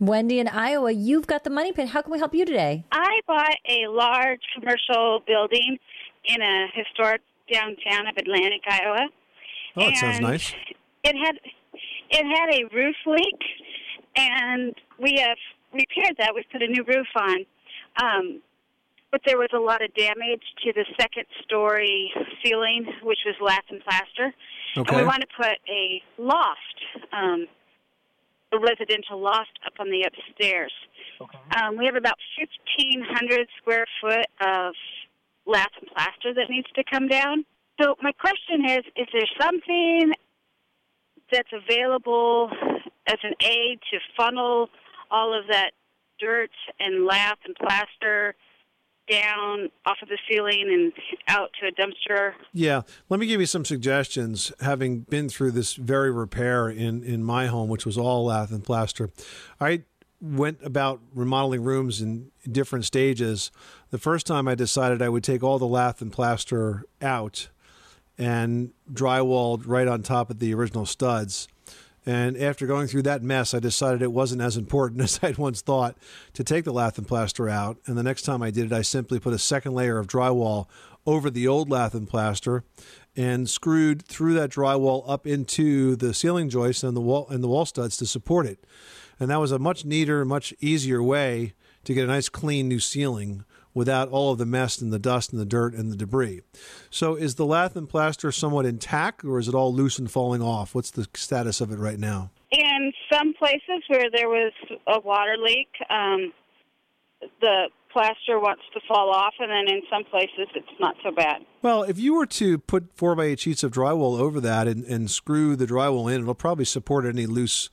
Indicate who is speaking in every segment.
Speaker 1: Wendy in Iowa, you've got the money pit. How can we help you today?
Speaker 2: I bought a large commercial building in a historic downtown of Atlantic, Iowa.
Speaker 3: Oh, it sounds nice.
Speaker 2: It had it had a roof leak, and we have repaired that. We put a new roof on, um, but there was a lot of damage to the second story ceiling, which was lath and plaster.
Speaker 3: Okay.
Speaker 2: And we want to put a loft, um, a residential loft up on the upstairs. Um, we have about 1,500 square foot of lath and plaster that needs to come down. So my question is, is there something that's available as an aid to funnel all of that dirt and lath and plaster down off of the ceiling and out to a dumpster?
Speaker 3: Yeah, let me give you some suggestions. Having been through this very repair in in my home, which was all lath and plaster, I went about remodeling rooms in different stages. The first time I decided I would take all the lath and plaster out and drywalled right on top of the original studs. And after going through that mess, I decided it wasn't as important as I'd once thought to take the lath and plaster out. And the next time I did it, I simply put a second layer of drywall over the old lath and plaster and screwed through that drywall up into the ceiling joists and the wall and the wall studs to support it. And that was a much neater, much easier way to get a nice clean new ceiling without all of the mess and the dust and the dirt and the debris. So is the lath and plaster somewhat intact or is it all loose and falling off? What's the status of it right now?
Speaker 2: In some places where there was a water leak, um, the plaster wants to fall off, and then in some places it's not so bad.
Speaker 3: Well, if you were to put four by eight sheets of drywall over that and, and screw the drywall in, it'll probably support any loose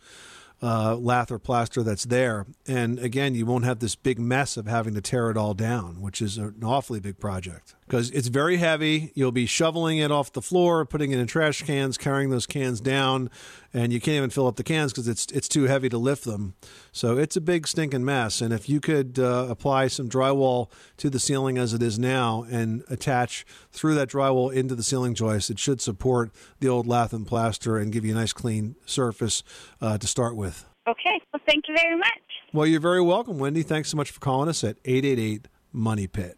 Speaker 3: uh, lath or plaster that's there. And again, you won't have this big mess of having to tear it all down, which is an awfully big project because it's very heavy. You'll be shoveling it off the floor, putting it in trash cans, carrying those cans down, and you can't even fill up the cans because it's it's too heavy to lift them. So it's a big stinking mess. And if you could uh, apply some drywall to the ceiling as it is now and attach through that drywall into the ceiling joist, it should support the old lath and plaster and give you a nice clean surface uh, to start with.
Speaker 2: Okay, well, thank you very much.
Speaker 3: Well, you're very welcome, Wendy. Thanks so much for calling us at 888 Money Pit.